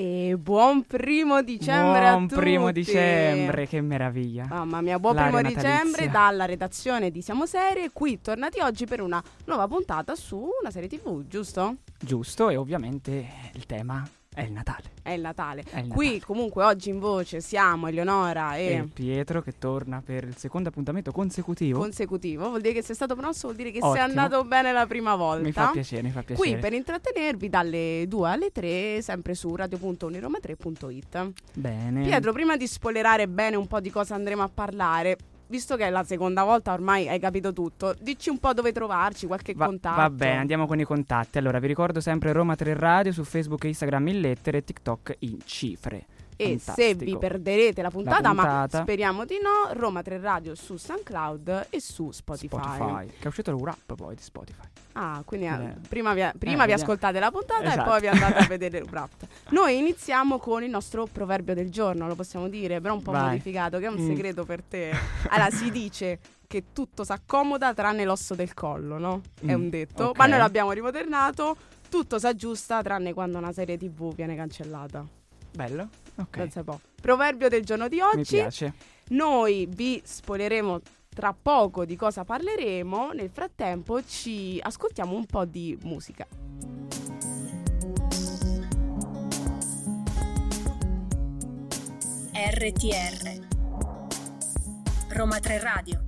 E buon primo dicembre Buon primo dicembre, che meraviglia. Mamma mia, buon L'aria primo dicembre natalizia. dalla redazione di Siamo Serie, qui tornati oggi per una nuova puntata su una serie tv, giusto? Giusto, e ovviamente il tema è il Natale. È il Natale. È il Qui Natale. comunque oggi in voce siamo Eleonora e, E Pietro che torna per il secondo appuntamento consecutivo. consecutivo, vuol dire che sei stato promosso, vuol dire che Ottimo. sei andato bene la prima volta. mi fa piacere, mi fa piacere. Qui per intrattenervi dalle 2 alle 3, sempre su radio.uniroma3.it. Bene. Pietro, prima di spoilerare bene un po' di cosa andremo a parlare, visto che è la seconda volta ormai hai capito tutto, dici un po' dove trovarci, qualche Va, contatto. va bene, andiamo con i contatti. Allora, vi ricordo sempre Roma 3 Radio su Facebook e Instagram in lettere e TikTok in cifre. E Fantastico. se vi perderete la puntata, ma puntata. speriamo di no, Roma 3 Radio su SoundCloud e su Spotify. Che è uscito il wrap poi di Spotify. Ah, quindi eh, prima, vi, prima Eh, vi ascoltate la puntata e Esatto. poi vi andate a vedere il wrap. Noi iniziamo con il nostro proverbio del giorno, lo possiamo dire, però un po' Vai. modificato, che è un Mm. segreto per te. Allora, si dice che tutto s'accomoda tranne l'osso del collo, no? È Mm, un detto, ok. ma noi l'abbiamo rimodernato. Tutto s'aggiusta tranne quando una serie TV viene cancellata. Bello? Ok. Pensa un po'. Proverbio del giorno di Mi oggi. piace. Noi vi spoileremo tra poco di cosa parleremo. Nel frattempo ci ascoltiamo un po' di musica. RTR Roma 3 Radio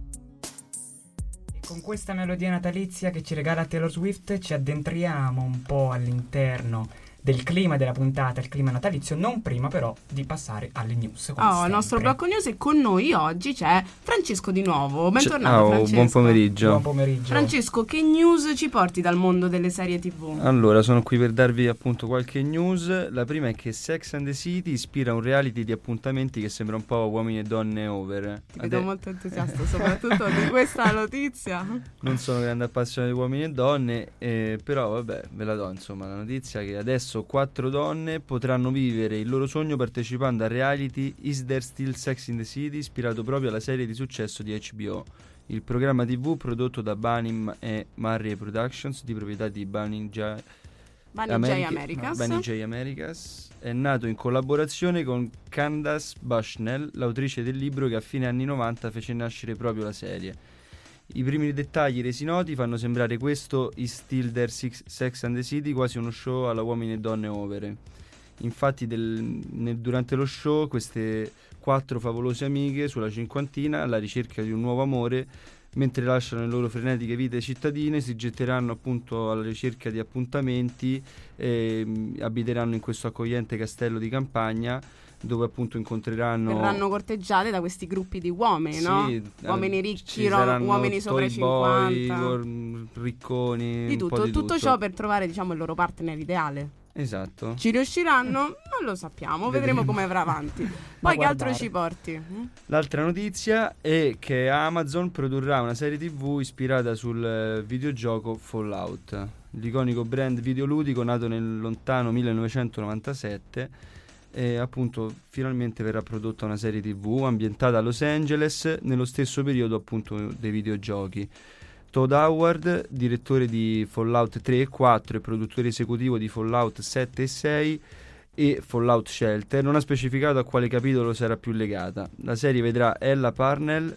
E con questa melodia natalizia che ci regala Taylor Swift ci addentriamo un po' all'interno del clima della puntata, il clima natalizio, non prima però di passare alle news. come Oh, il nostro blocco news e con noi oggi c'è Francesco di nuovo. Bentornato Ciao, Francesco. buon pomeriggio. Buon pomeriggio. Francesco, che news ci porti dal mondo delle serie TV? Allora, sono qui per darvi appunto qualche news. La prima è che Sex and the City ispira un reality di appuntamenti che sembra un po' uomini e donne over. Ti vedo Ade- molto entusiasta soprattutto di questa notizia. Non sono grande appassionato di uomini e donne, eh, però vabbè, ve la do insomma la notizia che adesso quattro donne potranno vivere il loro sogno partecipando al reality Is There Still Sex in the City, ispirato proprio alla serie di successo di HBO. Il programma TV prodotto da Banim e Murray Productions di proprietà di Bunny J. J. Americas. Bunny J. Americas è nato in collaborazione con Candace Bushnell, l'autrice del libro che a fine anni 90 fece nascere proprio la serie. I primi dettagli resi noti fanno sembrare questo Is Still There Sex and the City quasi uno show alla uomini e donne overe. Infatti del- nel- durante lo show queste quattro favolose amiche sulla cinquantina alla ricerca di un nuovo amore mentre lasciano le loro frenetiche vite cittadine si getteranno appunto alla ricerca di appuntamenti e mm, abiteranno in questo accogliente castello di campagna dove appunto incontreranno Verranno corteggiate da questi gruppi di uomini, no? Sì, Uomini eh, ricchi, ci ro- saranno uomini sopra i toy boy, 50. gor- ricconi Di tutto, di tutto ciò per trovare diciamo il loro partner ideale. esatto Ci riusciranno? Non lo sappiamo, vedremo Vedremo. come avrà avanti. Poi che altro ci porti? Mm? L'altra notizia è che Amazon produrrà una serie TV ispirata sul eh, videogioco Fallout, l'iconico brand videoludico nato nel lontano 1997 e appunto finalmente verrà prodotta una serie TV ambientata a Los Angeles nello stesso periodo appunto dei videogiochi. Todd Howard, direttore di Fallout 3 e 4 e produttore esecutivo di Fallout 7 e 6 e Fallout Shelter, non ha specificato a quale capitolo sarà più legata. La serie vedrà Ella Parnell,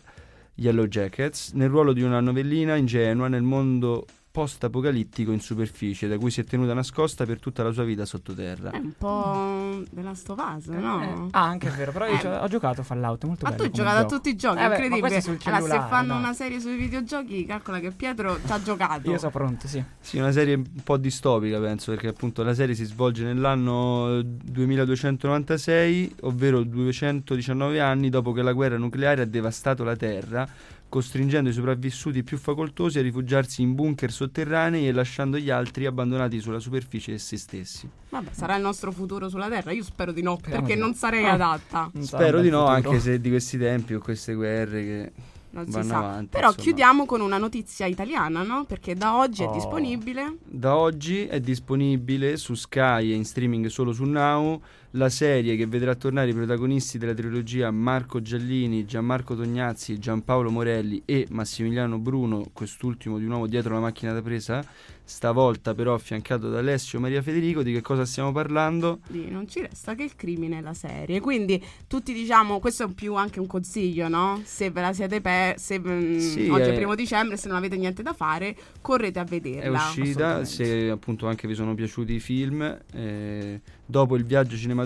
Yellow Jackets, nel ruolo di una novellina ingenua nel mondo post-apocalittico in superficie, da cui si è tenuta nascosta per tutta la sua vita sottoterra. È un po' della Stovaz, Eh, no? ah, anche è vero, però io Eh. ho, giocato a Fallout, è molto Ma bello. tu hai giocato a tutti i giochi, Eh beh, ma incredibile. allora, se fanno no? una serie sui videogiochi, calcola che Pietro ci ha giocato. Io sono pronto, sì. Sì, una serie un po' distopica, penso, perché appunto la serie si svolge nell'anno 2296, ovvero 219 anni dopo che la guerra nucleare ha devastato la Terra, costringendo i sopravvissuti più facoltosi a rifugiarsi in bunker sotterranei e lasciando gli altri abbandonati sulla superficie e se stessi. Vabbè, sarà il nostro futuro sulla Terra? Io spero di no, Speriamo perché di no. non sarei Ah. adatta. Non Spero di no, futuro. anche se di questi tempi o queste guerre che non si vanno sa. avanti. Però insomma. chiudiamo con una notizia italiana, no? Perché da oggi è Oh. disponibile. Da oggi è disponibile su Sky e in streaming solo su Now la serie che vedrà tornare i protagonisti della trilogia Marco Giallini, Gianmarco Tognazzi, Giampaolo Morelli e Massimiliano Bruno, quest'ultimo di nuovo dietro la macchina da presa, stavolta però affiancato da Alessio Maria Federico. Di che cosa stiamo parlando? Di non ci resta che il crimine la serie. Quindi tutti diciamo, questo è più anche un consiglio, no? Se ve la siete per se mm, Sì, oggi è il primo dicembre, se non avete niente da fare, correte a vederla. È uscita, se appunto anche vi sono piaciuti i film, eh, dopo il viaggio cinematografico,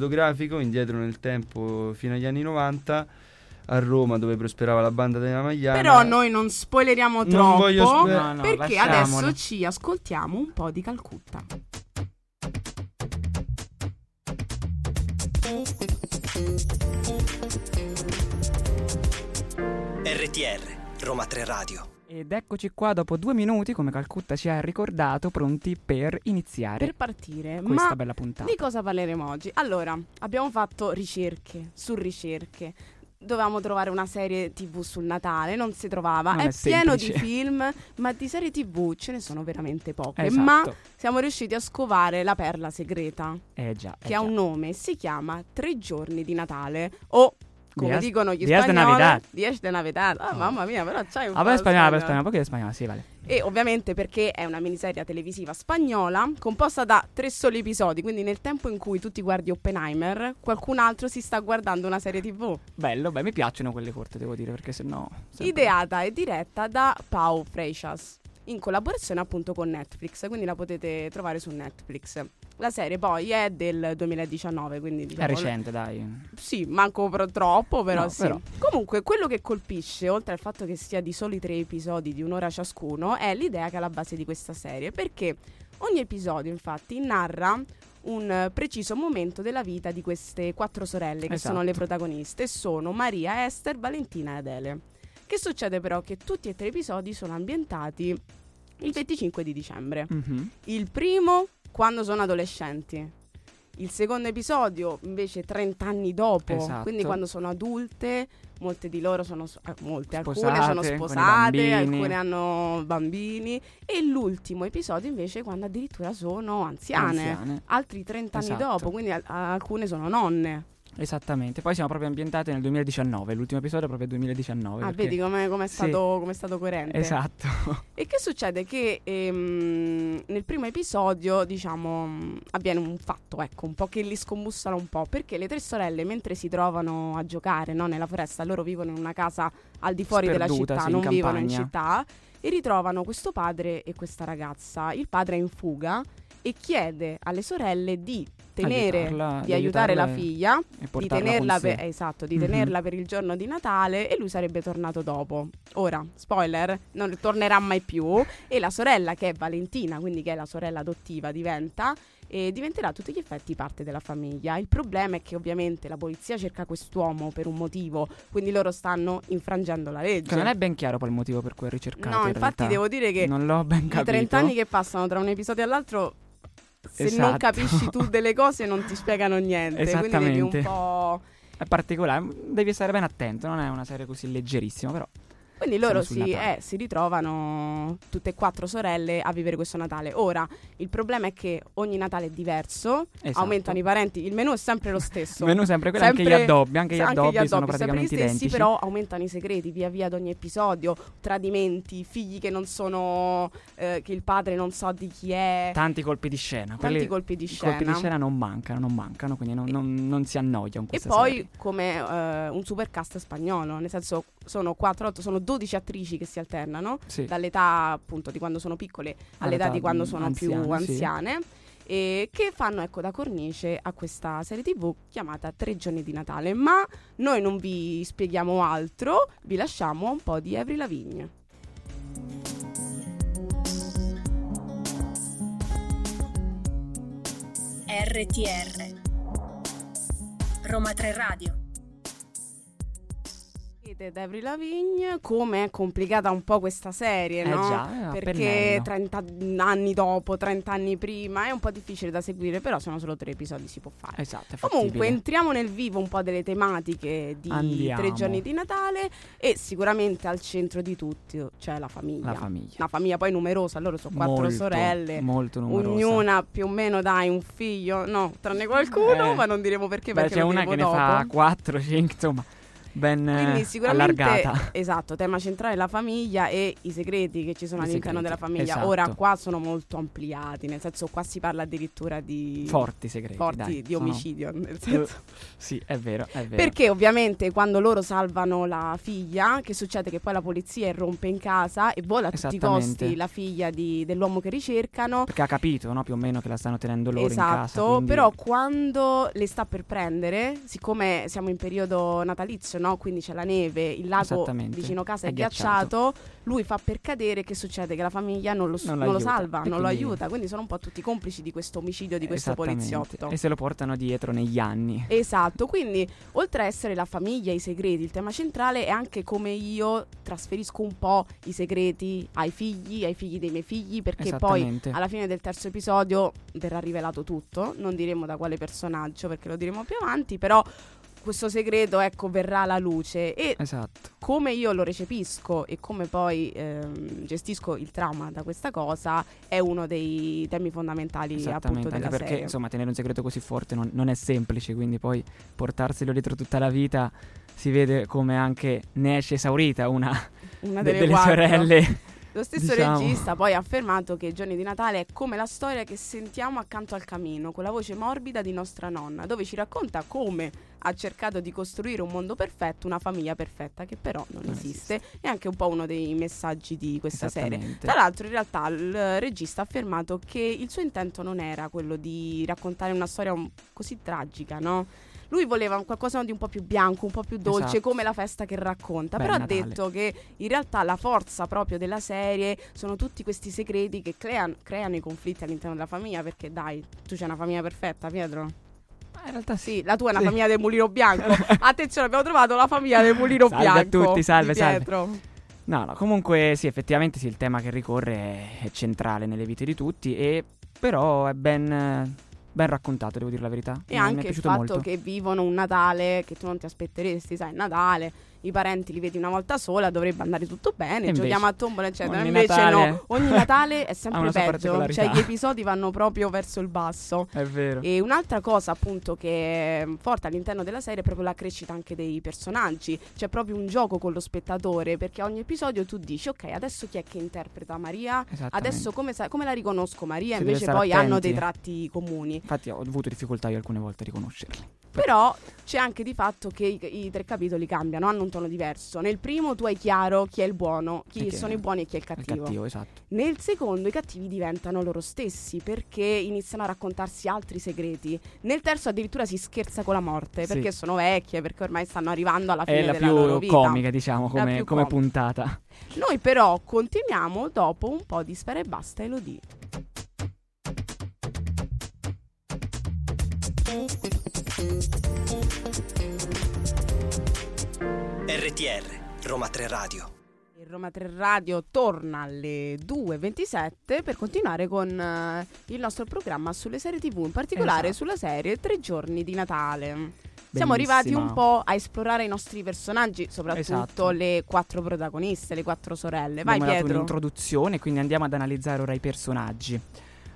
indietro nel tempo fino agli anni 90, a Roma dove prosperava la banda della Magliana. Però noi non spoileriamo Non troppo voglio spo- No, no, perché lasciamolo. adesso ci ascoltiamo un po' di Calcutta. RTR, Roma 3 Radio. Ed eccoci qua dopo due minuti, come Calcutta ci ha ricordato, pronti per iniziare Per partire, questa ma bella puntata. di cosa parleremo oggi? Allora, abbiamo fatto ricerche su ricerche. Dovevamo trovare una serie TV sul Natale, non si trovava. Non è, è pieno di film, ma di serie TV ce ne sono veramente poche. Esatto. Ma siamo riusciti a scovare la perla segreta, Eh già, eh che ha già. un nome, si chiama Tre giorni di Natale o come Días- dicono gli Días de spagnoli, Navidad. Dies de Navidad. Ah, Oh. mamma mia, però c'hai un Ah, po' di spagnolo, spagnolo. spagnolo, di spagnolo, sì, vale. E ovviamente perché è una miniserie televisiva spagnola composta da tre soli episodi, quindi nel tempo in cui tu ti guardi Oppenheimer, qualcun altro si sta guardando una serie TV. Bello, beh, mi piacciono quelle corte, devo dire, perché sennò... sempre- Ideata e diretta da Pau Freixas, in collaborazione appunto con Netflix, quindi la potete trovare su Netflix. La serie poi è del 2019, quindi È diciamo... recente, dai. Sì, manco pro- troppo, però No, sì. però. Comunque, quello che colpisce, oltre al fatto che sia di soli tre episodi di un'ora ciascuno, è l'idea che è alla base di questa serie. Perché ogni episodio, infatti, narra un preciso momento della vita di queste quattro sorelle che Esatto. sono le protagoniste. Sono Maria, Esther, Valentina e Adele. Che succede però? Che tutti e tre episodi sono ambientati il 25 di dicembre. Mhm. Il primo quando sono adolescenti. Il secondo episodio invece 30 anni dopo, Esatto. quindi quando sono adulte, molte di loro sono eh, molte, alcune Sposate, sono con i sposate, alcune hanno bambini e l'ultimo episodio invece quando addirittura sono anziane, Anziane. altri 30 anni Esatto. dopo, quindi al- alcune sono nonne. Esattamente. Poi siamo proprio ambientati nel 2019. L'ultimo episodio è proprio 2019. Ah, perché- vedi come è Sì. stato, com'è stato coerente. Esatto. E che succede? Che ehm, nel primo episodio, diciamo, avviene un fatto, ecco, un po' che li scombussano un po', perché le tre sorelle, mentre si trovano a giocare no, nella foresta, loro vivono in una casa al di fuori della Sperduta, città, sì, in non vivono in città, e ritrovano questo padre e questa ragazza. Il padre è in fuga e chiede alle sorelle di tenere, Aiutarla- di aiutare la figlia di tenerla, per, esatto, di Mhm. tenerla per il giorno di Natale e lui sarebbe tornato dopo. Ora, spoiler, non tornerà mai più e la sorella che è Valentina, quindi che è la sorella adottiva, diventa e diventerà a tutti gli effetti parte della famiglia. Il problema è che ovviamente la polizia cerca quest'uomo per un motivo, quindi loro stanno infrangendo la legge. Che non è ben chiaro poi il motivo per cui è ricercato. no, in infatti realtà. devo dire che Non l'ho ben i capito. 30 anni che passano tra un episodio e l'altro se non Esatto. capisci tu delle cose non ti spiegano niente, quindi devi un Esattamente. po' È particolare. Devi stare ben attento. Non è una serie così leggerissima, però. Quindi loro si, eh, si ritrovano tutte e quattro sorelle a vivere questo Natale. Ora, il problema è che ogni Natale è diverso, Esatto. aumentano i parenti, il menù è sempre lo stesso. Menù sempre quello, anche gli Sempre- addobbi. Anche gli Anche addobbi, sono sempre praticamente gli stessi, identici. però aumentano i segreti via via ad ogni episodio, tradimenti, figli che non sono eh, che il padre non so di chi è, Tanti colpi di scena. tanti colpi di scena. colpi di scena non mancano, non mancano, quindi non, non- non si annoia con E questa poi serie. come eh, un supercast spagnolo, nel senso sono 4, 8, sono 12 attrici che si alternano Sì. dall'età appunto di quando sono piccole all'età All'età, di quando sono più anziane, sì. anziane e che fanno ecco da cornice a questa serie tv chiamata Tre giorni di Natale ma noi non vi spieghiamo altro vi lasciamo un po' di Avril Lavigne RTR Roma 3 Radio e di Avril Lavigne, come è complicata un po' questa serie, Eh no? già, Perché pennello. 30 anni dopo, 30 anni prima, è un po' difficile da seguire, però sono solo tre episodi, si può fare. Esatto, Comunque entriamo nel vivo un po' delle tematiche di Andiamo. tre giorni di Natale e sicuramente al centro di tutti c'è la famiglia. La famiglia. Una famiglia poi numerosa, loro sono quattro Molto, sorelle. Molto numerosa. Ognuna più o meno dai un figlio, no, tranne qualcuno, Eh. ma non diremo perché Beh, perché c'è una che ne dopo. fa 4, 5, insomma, ben eh, Quindi sicuramente allargata. esatto, tema centrale la famiglia e i segreti che ci sono I all'interno segreti, della famiglia. esatto. Ora qua sono molto ampliati, nel senso qua si parla addirittura di Forti segreti. forti dai, di sono- omicidio, nel senso Sì, è vero, è vero. Perché ovviamente quando loro salvano la figlia, che succede che poi la polizia irrompe in casa e vola a tutti i costi la figlia di- dell'uomo che ricercano. Perché ha capito, no? Più o meno che la stanno tenendo loro in casa. Esatto, quindi- però quando le sta per prendere, siccome siamo in periodo natalizio, no? Quindi c'è la neve, il lago vicino casa è, È ghiacciato, lui fa per cadere, che succede? Che la famiglia non lo, s- Non non lo salva, E non lo aiuta, quindi sono un po' tutti complici di questo omicidio di questo poliziotto. E se lo portano dietro negli anni. Esatto, quindi oltre a essere la famiglia, i segreti, il tema centrale è anche come io trasferisco un po' i segreti ai figli, ai figli dei miei figli, perché poi alla fine del terzo episodio verrà rivelato tutto, non diremo da quale personaggio perché lo diremo più avanti, però questo segreto ecco verrà alla luce e Esatto. come io lo recepisco e come poi ehm, gestisco il trauma da questa cosa è uno dei temi fondamentali appunto della anche perché serie. insomma tenere un segreto così forte non, non è semplice, quindi poi portarselo dietro tutta la vita si vede come anche ne esce esaurita una Una de- delle, delle sorelle. Lo stesso Diciamo. regista poi ha affermato che i giorni di Natale è come la storia che sentiamo accanto al camino, con la voce morbida di nostra nonna, dove ci racconta come ha cercato di costruire un mondo perfetto, una famiglia perfetta, che però non, Non esiste. È anche un po' uno dei messaggi di questa serie. Tra l'altro, in realtà, il regista ha affermato che il suo intento non era quello di raccontare una storia un- così tragica, no? Lui voleva qualcosa di un po' più bianco, un po' più dolce, Esatto. come la festa che racconta. Beh, Però ha detto che in realtà la forza proprio della serie sono tutti questi segreti che creano, creano i conflitti all'interno della famiglia. Perché dai, tu c'hai una famiglia perfetta, Pietro? Ma in realtà sì. La tua è una Sì. famiglia del mulino bianco. Attenzione, abbiamo trovato la famiglia del mulino Salve a bianco. tutti, salve, di salve. Pietro. No, no, comunque sì, effettivamente sì, il tema che ricorre è, è centrale nelle vite di tutti e però è ben, ben raccontato, devo dire la verità. E Mi- mi anche è il fatto molto. che vivono un Natale che tu non ti aspetteresti, sai, Natale, i parenti li vedi una volta sola, dovrebbe andare tutto bene, invece, giochiamo a tombola, eccetera. ogni Invece Natale no, ogni Natale è sempre peggio, cioè gli episodi vanno proprio verso il basso. È vero. E un'altra cosa appunto che è forte all'interno della serie è proprio la crescita anche dei personaggi. C'è proprio un gioco con lo spettatore perché ogni episodio tu dici ok adesso chi è che interpreta Maria? Adesso come, sa- come la riconosco Maria? Si Invece poi hanno attenti. dei tratti comuni. Infatti ho avuto difficoltà io alcune volte a riconoscerli. Però c'è anche di fatto che i, i tre capitoli cambiano, hanno un tono diverso. Nel primo tu hai chiaro chi è il buono, chi è sono i buoni e chi è il Il cattivo. cattivo, esatto. Nel secondo i cattivi diventano loro stessi perché iniziano a raccontarsi altri segreti. Nel terzo addirittura si scherza con la morte Sì. perché sono vecchie, perché ormai stanno arrivando alla fine È la della loro più vita. comica, diciamo, La come, più come comica. puntata. Noi però continuiamo dopo un po' di Spera e Basta Elodie. RTR, Roma 3 Radio. Roma 3 Radio torna alle 2.27 per continuare con eh, il nostro programma sulle serie TV, in particolare Esatto. sulla serie Tre giorni di Natale. Siamo arrivati un po' a esplorare i nostri personaggi, soprattutto Esatto. le quattro protagoniste, le quattro sorelle. Vai Abbiamo dato Pietro. un'introduzione, quindi andiamo ad analizzare ora i personaggi.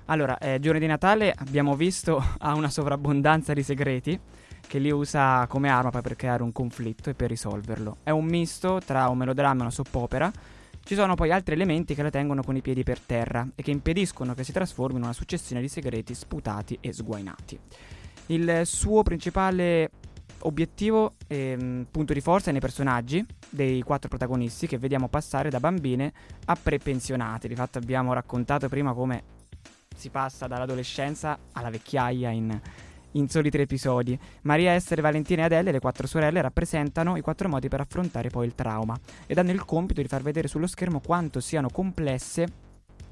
Allora, eh, Giorni di Natale abbiamo visto ha una sovrabbondanza di segreti che li usa come arma poi per creare un conflitto e per risolverlo. È un misto tra un melodramma e una soppopera. Ci sono poi altri elementi che la tengono con i piedi per terra e che impediscono che si trasformi in una successione di segreti sputati e sguainati. Il suo principale obiettivo e mm, punto di forza è nei personaggi dei quattro protagonisti che vediamo passare da bambine a prepensionate. Di fatto abbiamo raccontato prima come si passa dall'adolescenza alla vecchiaia in, in soli tre episodi. Maria, Esther, Valentina e Adele, le quattro sorelle, rappresentano i quattro modi per affrontare poi il trauma ed hanno il compito di far vedere sullo schermo quanto siano complesse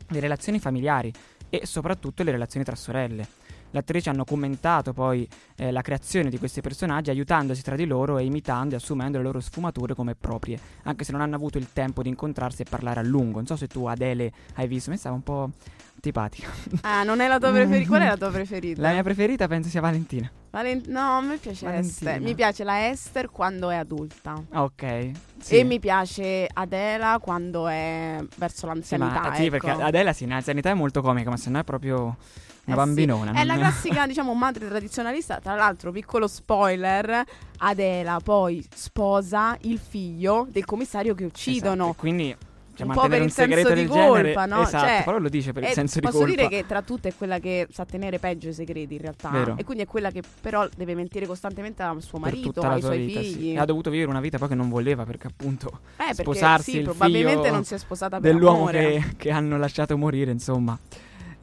le relazioni familiari e soprattutto le relazioni tra sorelle. Le attrici hanno commentato poi eh, la creazione di questi personaggi aiutandosi tra di loro e imitando e assumendo le loro sfumature come proprie, anche se non hanno avuto il tempo di incontrarsi e parlare a lungo. Non so se tu Adele hai visto, mi stava un po' antipatica. Ah, non è la tua preferita? Qual è la tua preferita? La mia preferita penso sia Valentina. Valen- no, a me piace Valentina. Esther. Mi piace la Esther quando è adulta. Ok. Sì. E mi piace Adela quando è verso Sì, ma- l'anzianità. sì, ecco. perché Adela sì, in anzianità è molto comica, ma se no è proprio una Eh sì. bambinona. È la classica, diciamo, madre tradizionalista. Tra l'altro, piccolo spoiler: Adela poi sposa il figlio del commissario che uccidono. Esatto, quindi cioè, Un po' per il senso segreto di genere, colpa, no? Esatto, Cioè, però lo dice per il E senso di posso colpa. dire che tra tutte è quella che sa tenere peggio i segreti in realtà. Vero. E quindi è quella che però deve mentire costantemente a suo marito, ai suoi vita, sì. figli. E ha dovuto vivere una vita poi che non voleva perché appunto Eh, perché sposarsi sì, il probabilmente figlio non si è sposata per dell'uomo che, che hanno lasciato morire, insomma.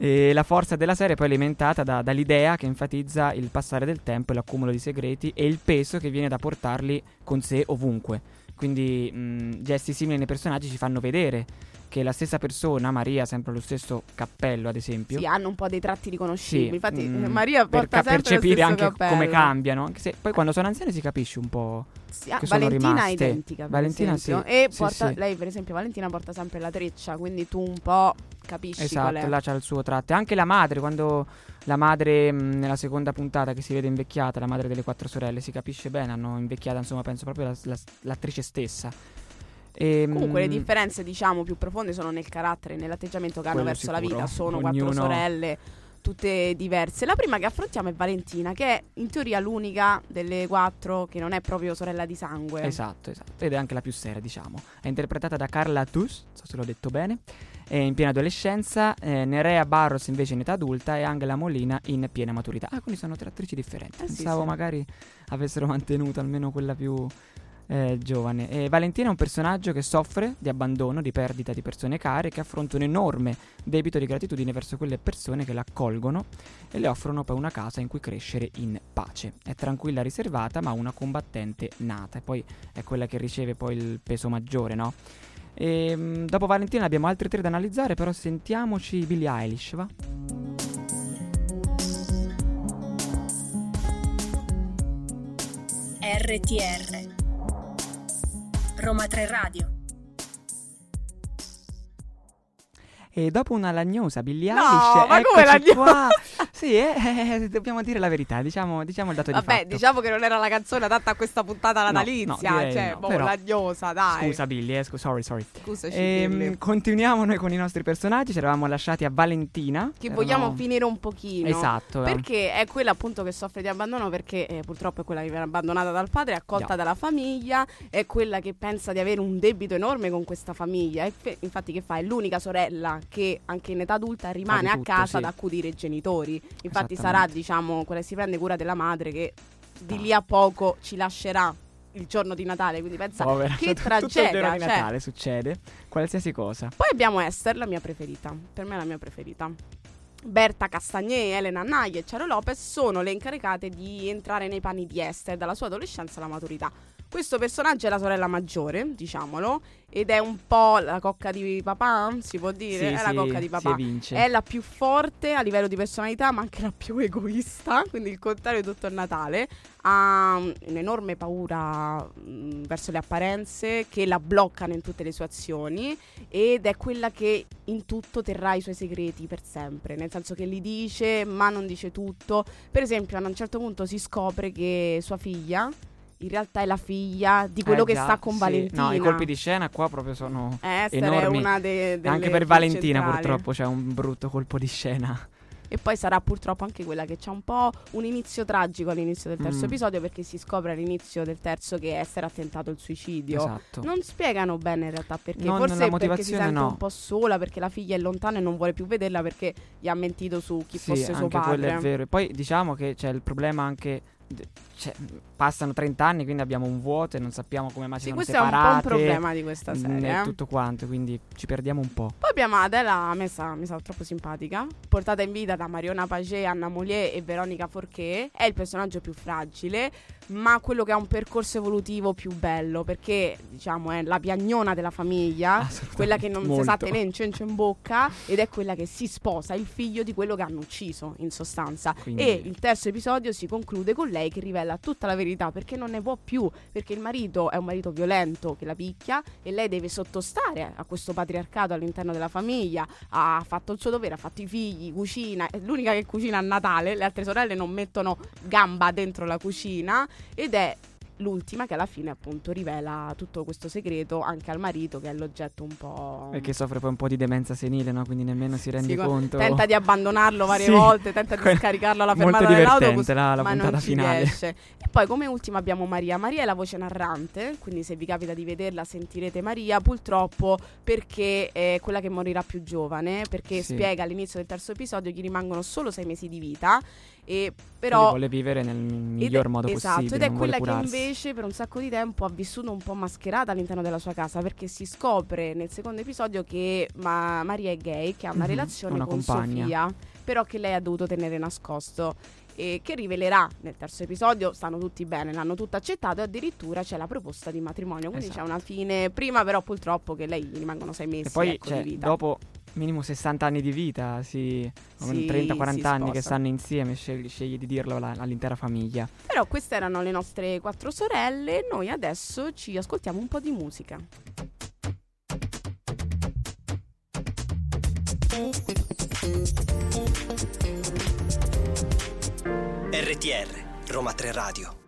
E la forza della serie è poi alimentata da- dall'idea che enfatizza il passare del tempo e l'accumulo di segreti e il peso che viene da portarli con sé ovunque. Quindi mh, gesti simili nei personaggi ci fanno vedere che la stessa persona, Maria, sempre lo stesso cappello ad esempio, Sì, hanno un po' dei tratti riconoscibili. Sì, Infatti, mm, Maria per porta sempre percepire anche cappello. come cambiano, anche se poi quando sono anziani si capisce un po'. Sì, ah, che sono Valentina è identica. Per Valentina sì, E sì, porta, sì. lei, per esempio, Valentina porta sempre la treccia. Quindi tu un po' capisci Esatto, là c'ha il suo tratto. E anche la madre, quando la madre mh, nella seconda puntata che si vede invecchiata, la madre delle quattro sorelle, si capisce bene, hanno invecchiata, insomma, penso proprio la- la- l'attrice stessa. E, Comunque le differenze, diciamo, più profonde sono nel carattere e nell'atteggiamento che hanno verso la sicuro. vita. Sono Ognuno- quattro sorelle, tutte diverse. La prima che affrontiamo è Valentina, che è in teoria l'unica delle quattro che non è proprio sorella di sangue. Esatto, esatto. Ed è anche la più seria, diciamo. È interpretata da Carla Tus, so se l'ho detto bene, è in piena adolescenza, eh, Nerea Barros invece in età adulta e Angela Molina in piena maturità. Ah, quindi sono tre attrici differenti. Eh sì, Pensavo sì. magari avessero mantenuto almeno quella più eh, giovane. E Valentina è un personaggio che soffre di abbandono, di perdita di persone care, che affronta un enorme debito di gratitudine verso quelle persone che la accolgono e le offrono poi una casa in cui crescere in pace. È tranquilla, riservata, ma una combattente nata. E poi è quella che riceve poi il peso maggiore, no? E, mm, dopo Valentina abbiamo altri tre da analizzare, però sentiamoci Billie Eilish, va? RTR Roma 3 Radio E dopo una lagnosa Billie No, Eilish, ma come lagnosa? Sì, eh, eh, dobbiamo dire la verità, diciamo, diciamo il dato di Vabbè, fatto. diciamo che non era la canzone adatta a questa puntata No, natalizia. no, direi cioè, no, boh, però- lagnosa, dai. Scusa Billy, eh, scu- sorry, sorry. Scusaci, Ehm, Billy. continuiamo noi con i nostri personaggi, ci eravamo lasciati a Valentina. Che erano- vogliamo finire un pochino. Esatto. eh. Perché è quella appunto che soffre di abbandono perché eh, purtroppo è quella che viene abbandonata dal padre, accolta Già. dalla famiglia, è quella che pensa di avere un debito enorme con questa famiglia. E fe- infatti che fa? È l'unica sorella che anche in età adulta rimane a tutto, casa sì. ad accudire i genitori. Infatti sarà diciamo quella che si prende cura della madre che di lì a poco ci lascerà il giorno di Natale. Quindi pensa Povera, che tutto il giorno tragedia. di cioè. Natale succede, qualsiasi cosa. Poi abbiamo Esther, la mia preferita. Per me è la mia preferita. Berta Castagné, Elena Nagli e Ciaro Lopez sono le incaricate di entrare nei panni di Esther dalla sua adolescenza alla maturità. Questo personaggio è la sorella maggiore, diciamolo, ed è un po' la cocca di papà, si può dire? Sì, è sì, la cocca di papà. È la più forte a livello di personalità, ma anche la più egoista, quindi il contrario di tutto il Natale. Ha mm, un'enorme paura mm, verso le apparenze che la bloccano in tutte le sue azioni ed è quella che in tutto terrà i suoi segreti per sempre, nel senso che li dice ma non dice tutto. Per esempio, a un certo punto si scopre che sua figlia in realtà è la figlia di quello Eh, che già, sta con sì. Valentina. No, i colpi di scena qua proprio sono... Eh, Esther è enormi. una de- delle Anche per Valentina centrali. purtroppo c'è un brutto colpo di scena. E poi sarà purtroppo anche quella che c'ha un po' un inizio tragico all'inizio del terzo Mm. episodio perché si scopre all'inizio del terzo che Esther ha tentato il suicidio. Esatto. Non spiegano bene in realtà perché, Non- forse perché si sente no. un po' sola perché la figlia è lontana e non vuole più vederla perché gli ha mentito su chi sì, fosse suo anche quello padre. è vero. E poi diciamo che c'è il problema anche cioè, passano 30 anni, quindi abbiamo un vuoto e non sappiamo come mai si Sì, sono questo è un po' un separate. problema di questa mm, serie. E eh. tutto quanto, quindi ci perdiamo un po'. Poi abbiamo Adela, mi sa, mi sa troppo simpatica, portata in vita da Mariona Pagé, Anna Moulier e Veronica Forché. È il personaggio più fragile, ma quello che ha un percorso evolutivo più bello, perché diciamo è la piagnona della famiglia, quella che non si Molto. sa tenere in cencio in bocca ed è quella che si sposa, il figlio di quello che hanno ucciso in sostanza. Quindi- E il terzo episodio si conclude con lei che rivela tutta la verità perché non ne può più, perché il marito è un marito violento che la picchia e lei deve sottostare a questo patriarcato all'interno della famiglia, ha fatto il suo dovere, ha fatto i figli, cucina, è l'unica che cucina a Natale, le altre sorelle non mettono gamba dentro la cucina ed è l'ultima che alla fine appunto rivela tutto questo segreto anche al marito che è l'oggetto un po'... E che soffre poi un po' di demenza senile, no? Quindi nemmeno si rende Sì, co- conto. Tenta di abbandonarlo varie Sì. volte, tenta di scaricarlo alla fermata dell'autobus, la- la ma non ci finale. riesce. E poi come ultima abbiamo Maria. Maria è la voce narrante, quindi se vi capita di vederla sentirete Maria, purtroppo perché è quella che morirà più giovane, perché Sì. spiega all'inizio del terzo episodio gli rimangono solo sei mesi di vita, e Quindi però... vuole vivere nel miglior è- modo esatto, possibile. ed è quella che invece per un sacco di tempo ha vissuto un po' mascherata all'interno della sua casa perché si scopre nel secondo episodio che ma- Maria è gay, che ha una Mhm, relazione una con compagna. Sofia, però che lei ha dovuto tenere nascosto e che rivelerà nel terzo episodio, stanno tutti bene, l'hanno tutto accettato e addirittura c'è la proposta di matrimonio, quindi Esatto. c'è una fine prima però purtroppo che lei gli rimangono sei mesi E poi, ecco, cioè, dopo minimo 60 anni di vita, sì, Sì, 30-40 si anni che stanno insieme, scegli, scegli di dirlo alla- all'intera famiglia. Però queste erano le nostre quattro sorelle, noi adesso ci ascoltiamo un po' di musica. RTR, Roma 3 Radio.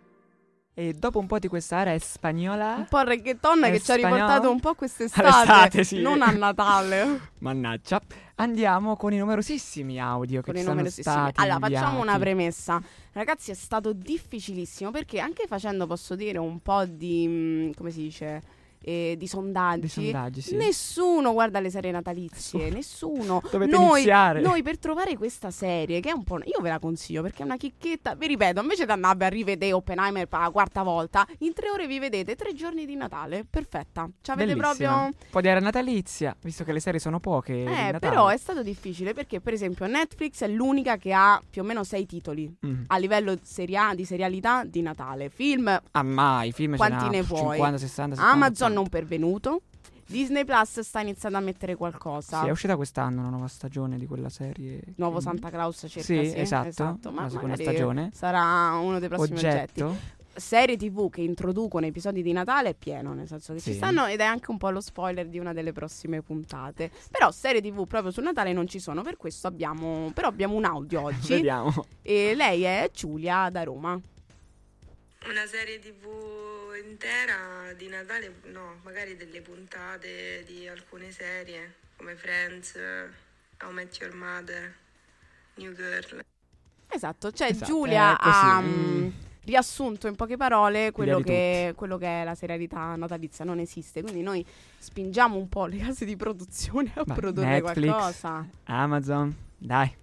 E dopo un po' di questa area spagnola, Un po' reggaeton che ci ha riportato un po' quest'estate, All'estate, sì. non a Natale. mannaggia, andiamo con i numerosissimi audio che con ci i sono numerosissimi. stati Allora, facciamo inviati. una premessa. Ragazzi, è stato difficilissimo perché anche facendo, posso dire, un po' di, mm, come si dice, eh, di sondaggi. Sondaggi, sì. Nessuno guarda le serie natalizie, nessuno. Dovete noi, iniziare. noi per trovare questa serie, che è un po'. Io ve la consiglio perché è una chicchetta. Vi ripeto, invece di andare a rivedere Oppenheimer per la quarta volta, in tre ore vi vedete tre giorni di Natale. Perfetta. Ci avete Bellissima. proprio. Un po' di area natalizia, visto che le serie sono poche. Eh, però è stato difficile perché, per esempio, Netflix è l'unica che ha più o meno sei titoli Mm. a livello seria- di serialità di Natale. Film Ah, mai, film Quanti n'ha ne vuoi? 50, 60, 70, Amazon 80. Non pervenuto. Disney Plus sta iniziando a mettere qualcosa. Sì, è uscita quest'anno una nuova stagione di quella serie. Nuovo quindi- Santa Claus cerca Sì, sì, esatto, ma la seconda stagione. Sarà uno dei prossimi oggetti. Oggetto. Serie TV che introducono episodi di Natale è pieno, nel senso che ci Sì. stanno ed è anche un po' lo spoiler di una delle prossime puntate. Però serie TV proprio su Natale non ci sono, per questo abbiamo però abbiamo un audio oggi Vediamo. e lei è Giulia da Roma. Una serie tv intera di Natale, no, magari delle puntate di alcune serie come Friends, How I Met Your Mother, New Girl. Esatto, cioè Esatto, Giulia ha mm. mm, riassunto in poche parole quello che, quello che è la serialità natalizia, non esiste, quindi noi spingiamo un po' le case di produzione a Vai, produrre Netflix, qualcosa. Amazon, dai.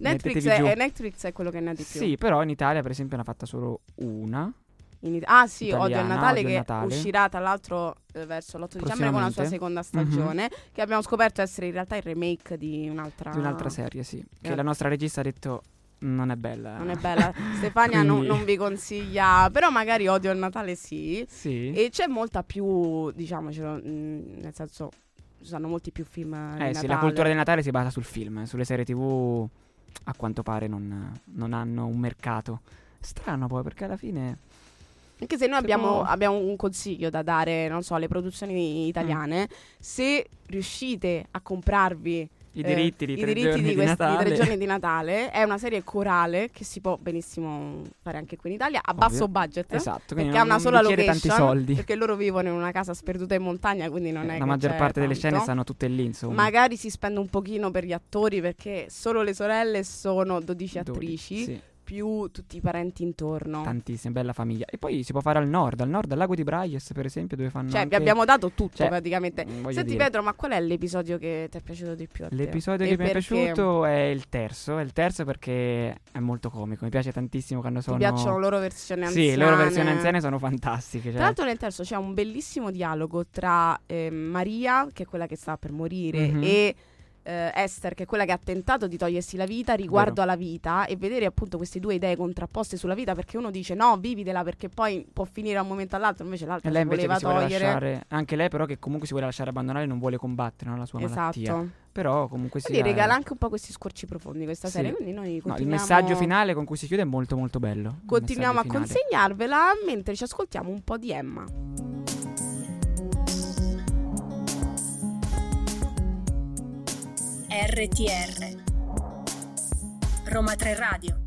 Netflix è, eh, Netflix è quello che ne ha di più. Sì, però in Italia, per esempio, ne ha fatta solo una. It- ah sì, Odio il Italiana, Natale Odio che Natale. uscirà tra l'altro eh, verso l'8 dicembre con la sua seconda stagione, che abbiamo scoperto essere in realtà il remake di un'altra... Di un'altra serie, sì. Che Eh. la nostra regista ha detto non è bella. Non è bella. Stefania non, Quindi- non vi consiglia, però magari Odio il Natale sì. Sì. E c'è molta più, diciamocelo, mh, nel senso, ci sono molti più film Eh sì, la cultura del Natale si basa sul film. Sulle serie TV, a quanto pare, non, non hanno un mercato. Strano poi, perché alla fine. Anche se noi abbiamo, abbiamo un consiglio da dare, non so, alle produzioni italiane, Mm. se riuscite a comprarvi I eh, diritti di i tre diritti giorni di, questi- di tre giorni di Natale, è una serie corale che si può benissimo fare anche qui in Italia a basso Ovvio. budget. Esatto, Perché ha una sola location, perché loro vivono in una casa sperduta in montagna, quindi non è la maggior parte delle tanto. scene stanno tutte lì, insomma. Magari si spende un pochino per gli attori perché solo le sorelle sono 12 Dodici, attrici, sì. Più tutti i parenti intorno. Tantissima, bella famiglia. E poi si può fare al nord, al nord, al lago di Braies, per esempio, dove fanno. Cioè, vi anche- abbiamo dato tutto Cioè, praticamente. mm, Senti, dire. Pedro, ma qual è l'episodio che ti è piaciuto di più? L'episodio E che mi è perché? piaciuto è il terzo. È il terzo perché è molto comico. Mi piace tantissimo quando sono. piacciono loro versioni anziane? Sì, le loro versioni anziane sono fantastiche. Cioè... Tra l'altro nel terzo c'è un bellissimo dialogo tra eh, Maria, che è quella che sta per morire, Mhm. e eh, Esther, che è quella che ha tentato di togliersi la vita riguardo Vero. alla vita e vedere appunto queste due idee contrapposte sulla vita perché uno dice no, vividela perché poi può finire da un momento all'altro, invece l'altro E lei si invece voleva si vuole togliere. lasciare. Anche lei, però, che comunque si vuole lasciare abbandonare, non vuole combattere no, la sua malattia. Esatto. Però comunque sia. regala anche un po' questi scorci profondi questa Sì. serie, quindi noi No, il continuiamo, messaggio finale con cui si chiude è molto molto bello. Continuiamo a finale. consegnarvela mentre ci ascoltiamo un po' di Emma. RTR Roma 3 Radio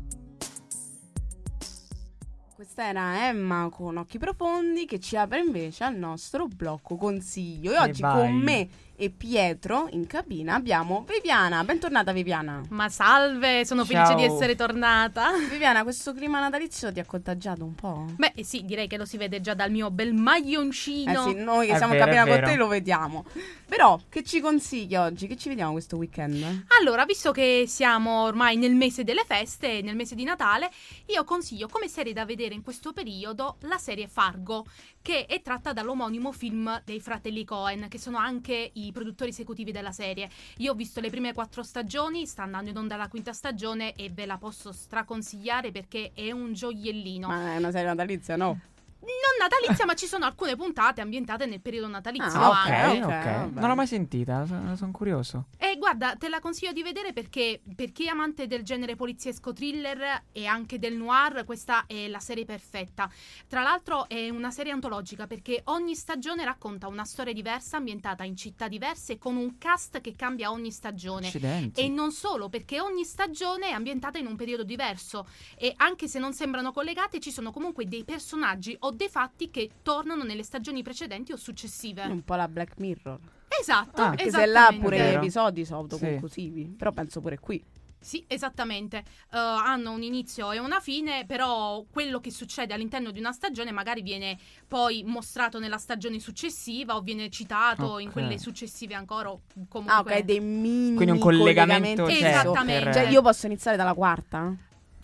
Questa era Emma con occhi profondi che ci apre invece al nostro blocco consiglio. E oggi vai. con me e Pietro in cabina abbiamo Viviana. Bentornata Viviana. Ma salve, sono Ciao. felice di essere tornata. Viviana, questo clima natalizio ti ha contagiato un po'? Beh, eh sì, direi che lo si vede già dal mio bel maglioncino. Eh sì, noi che È siamo vero, in cabina con te lo vediamo. Però, che ci consiglia oggi? Che ci vediamo questo weekend? Allora, visto che siamo ormai nel mese delle feste, nel mese di Natale, io consiglio come serie da vedere in questo periodo la serie Fargo, che è tratta dall'omonimo film dei fratelli Cohen, che sono anche i produttori esecutivi della serie. Io ho visto le prime quattro stagioni, sta andando in onda la quinta stagione e ve la posso straconsigliare perché è un gioiellino. Ma è una serie natalizia, no? Non natalizia, ma ci sono alcune puntate ambientate nel periodo natalizio Ah, Ok, anche. ok, ok. vabbè. Non l'ho mai sentita, sono curioso. E guarda, te la consiglio di vedere perché per chi è amante del genere poliziesco thriller e anche del noir, questa è la serie perfetta. Tra l'altro è una serie antologica perché ogni stagione racconta una storia diversa ambientata in città diverse con un cast che cambia ogni stagione. Accidenti. E non solo, perché ogni stagione è ambientata in un periodo diverso e anche se non sembrano collegate ci sono comunque dei personaggi o dei fatti che tornano nelle stagioni precedenti o successive. Un po' la Black Mirror. Esatto, Ah, Anche se là pure gli episodi sono autoconclusivi. Però penso pure qui. Sì, esattamente. Uh, hanno un inizio e una fine, però quello che succede all'interno di una stagione magari viene poi mostrato nella stagione successiva o viene citato in Ok. quelle successive ancora. o Comunque. Ah, ok, dei mini Quindi un collegamento certo, Esattamente. per- Cioè, io posso iniziare dalla quarta?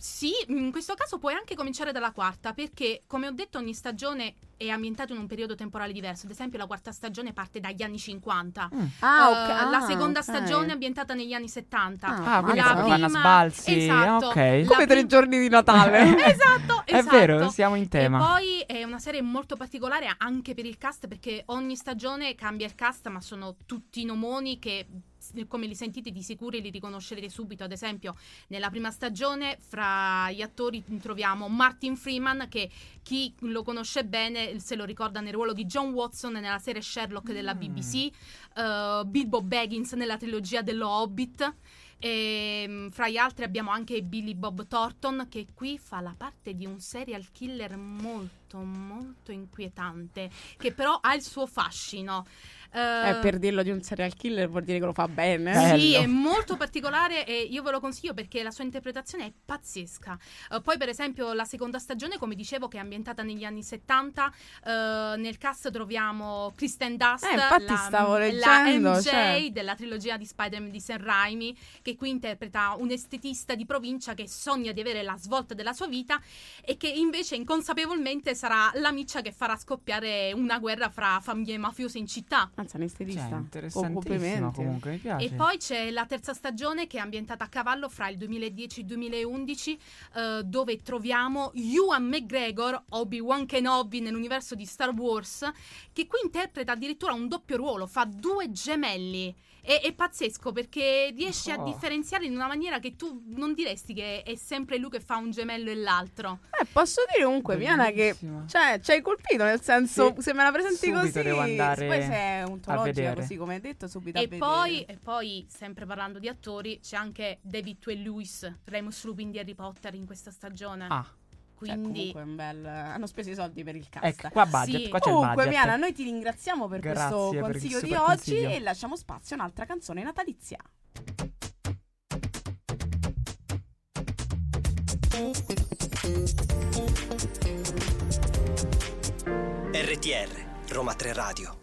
Sì, in questo caso puoi anche cominciare dalla quarta, perché come ho detto ogni stagione è ambientata in un periodo temporale diverso. Ad esempio la quarta stagione parte dagli anni 50. Ah, Uh, ok. la ah, seconda ok. stagione è ambientata negli anni 70. Ah, Ah, quindi La fanno prima- sbalzi. esatto. Ok. La Come tre prim- giorni di Natale. esatto, È esatto. vero, siamo in tema. E poi è una serie molto particolare anche per il cast perché ogni stagione cambia il cast, ma sono tutti nomoni che come li sentite di sicuro li riconoscerete subito. Ad esempio, nella prima stagione fra gli attori troviamo Martin Freeman che chi lo conosce bene se lo ricorda nel ruolo di John Watson nella serie Sherlock della BBC, eh, Bilbo Baggins nella trilogia dello Hobbit. E, mm, fra gli altri abbiamo anche Billy Bob Thornton che qui fa la parte di un serial killer molto molto inquietante che però ha il suo fascino. Eh, Eh, per dirlo di un serial killer vuol dire che lo fa bene. Eh. sì, Bello. è molto particolare e io ve lo consiglio perché la sua interpretazione è pazzesca. Eh, poi, per esempio, la seconda stagione, come dicevo, che è ambientata negli anni 70, eh, nel cast troviamo Kristen Dust, Eh, infatti la, stavo la leggendo, MJ cioè. della trilogia di Spider-Man di Sam Raimi, che qui interpreta un estetista di provincia che sogna di avere la svolta della sua vita e che invece inconsapevolmente sarà la miccia che farà scoppiare una guerra fra famiglie mafiose in città. Anzi, anestetista. Cioè, interessantissimo comunque, mi piace. E poi c'è la terza stagione che è ambientata a cavallo fra il 2010 e il 2011, eh, dove troviamo Ewan McGregor, Obi-Wan Kenobi nell'universo di Star Wars, che qui interpreta addirittura un doppio ruolo, fa due gemelli. E- È, pazzesco perché riesce a Oh. differenziarli in una maniera che tu non diresti che è sempre lui che fa un gemello e l'altro. Eh, posso dire comunque, Viana, che Bellissimo. cioè, ci hai colpito, nel senso, Sì. se me la presenti Subito così, devo andare poi se è ontologica vedere. così come hai detto, subito a E vedere. poi, e poi, sempre parlando di attori, c'è anche David Tue Lewis, Remus Lupin di Harry Potter in questa stagione. Ah, Quindi comunque è un bel... hanno speso i soldi per il cast. ecco, qua budget, Sì. qua c'è Comunque. Miana, noi ti ringraziamo per Grazie questo per consiglio di oggi consiglio. e lasciamo spazio a un'altra canzone natalizia. RTR, Roma 3 Radio.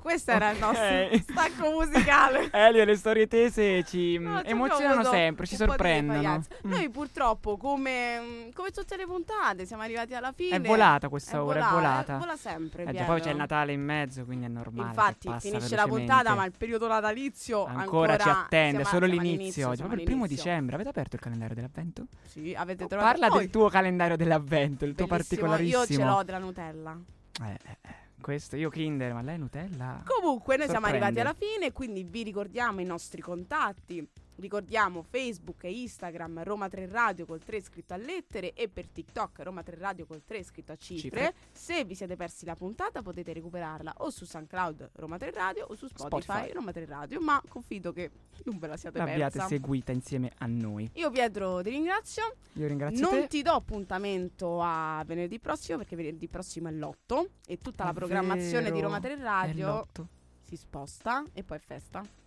Questo era il nostro stacco musicale. Elio, le storie tese ci No, emozionano sempre, ci sorprendono. Mm. Noi purtroppo, come, come tutte le puntate, siamo arrivati alla fine. È volata questa ora, è vola- volata. vola sempre. Eh, già, poi c'è il Natale in mezzo, quindi è normale. Infatti, finisce la puntata, ma il periodo natalizio ancora, ancora, ci attende, è siamo- solo siamo l'inizio oggi, proprio il primo dicembre. Avete aperto il calendario dell'avvento? Sì, avete Oh, trovato Parla voi. del tuo calendario dell'avvento, il tuo Bellissimo, particolarissimo. Io ce l'ho della Nutella. Eh, eh, eh, questo, io Kinder, ma lei Nutella? Comunque, noi siamo Sorprende. arrivati alla fine, quindi vi ricordiamo i nostri contatti. Ricordiamo Facebook e Instagram Roma 3 Radio col 3 scritto a lettere e per TikTok Roma 3 Radio col 3 scritto a cifre. Cifre. Se vi siete persi la puntata potete recuperarla o su SoundCloud Roma 3 Radio o su Spotify, Spotify. Roma 3 Radio, ma confido che non ve la siate L'abbiate persa. seguita insieme a noi. Io Pietro ti ringrazio. Io ringrazio non te. ti do appuntamento a venerdì prossimo perché venerdì prossimo è l'8 e tutta la È programmazione di vero, Roma 3 È Radio si sposta e poi è festa.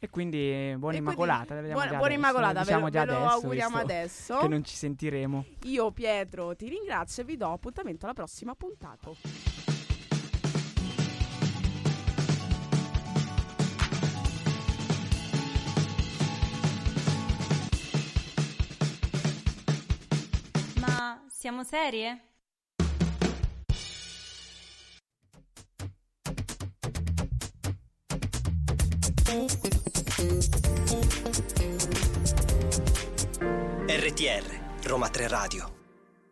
E quindi eh, buona E quindi Immacolata. la vediamo Buona, già buona Immacolata, lo ve, diciamo lo- già ve lo adesso, auguriamo adesso. Che non ci sentiremo. Io Pietro ti ringrazio e vi do appuntamento alla prossima puntata. Ma siamo serie? RTR, Roma 3 Radio.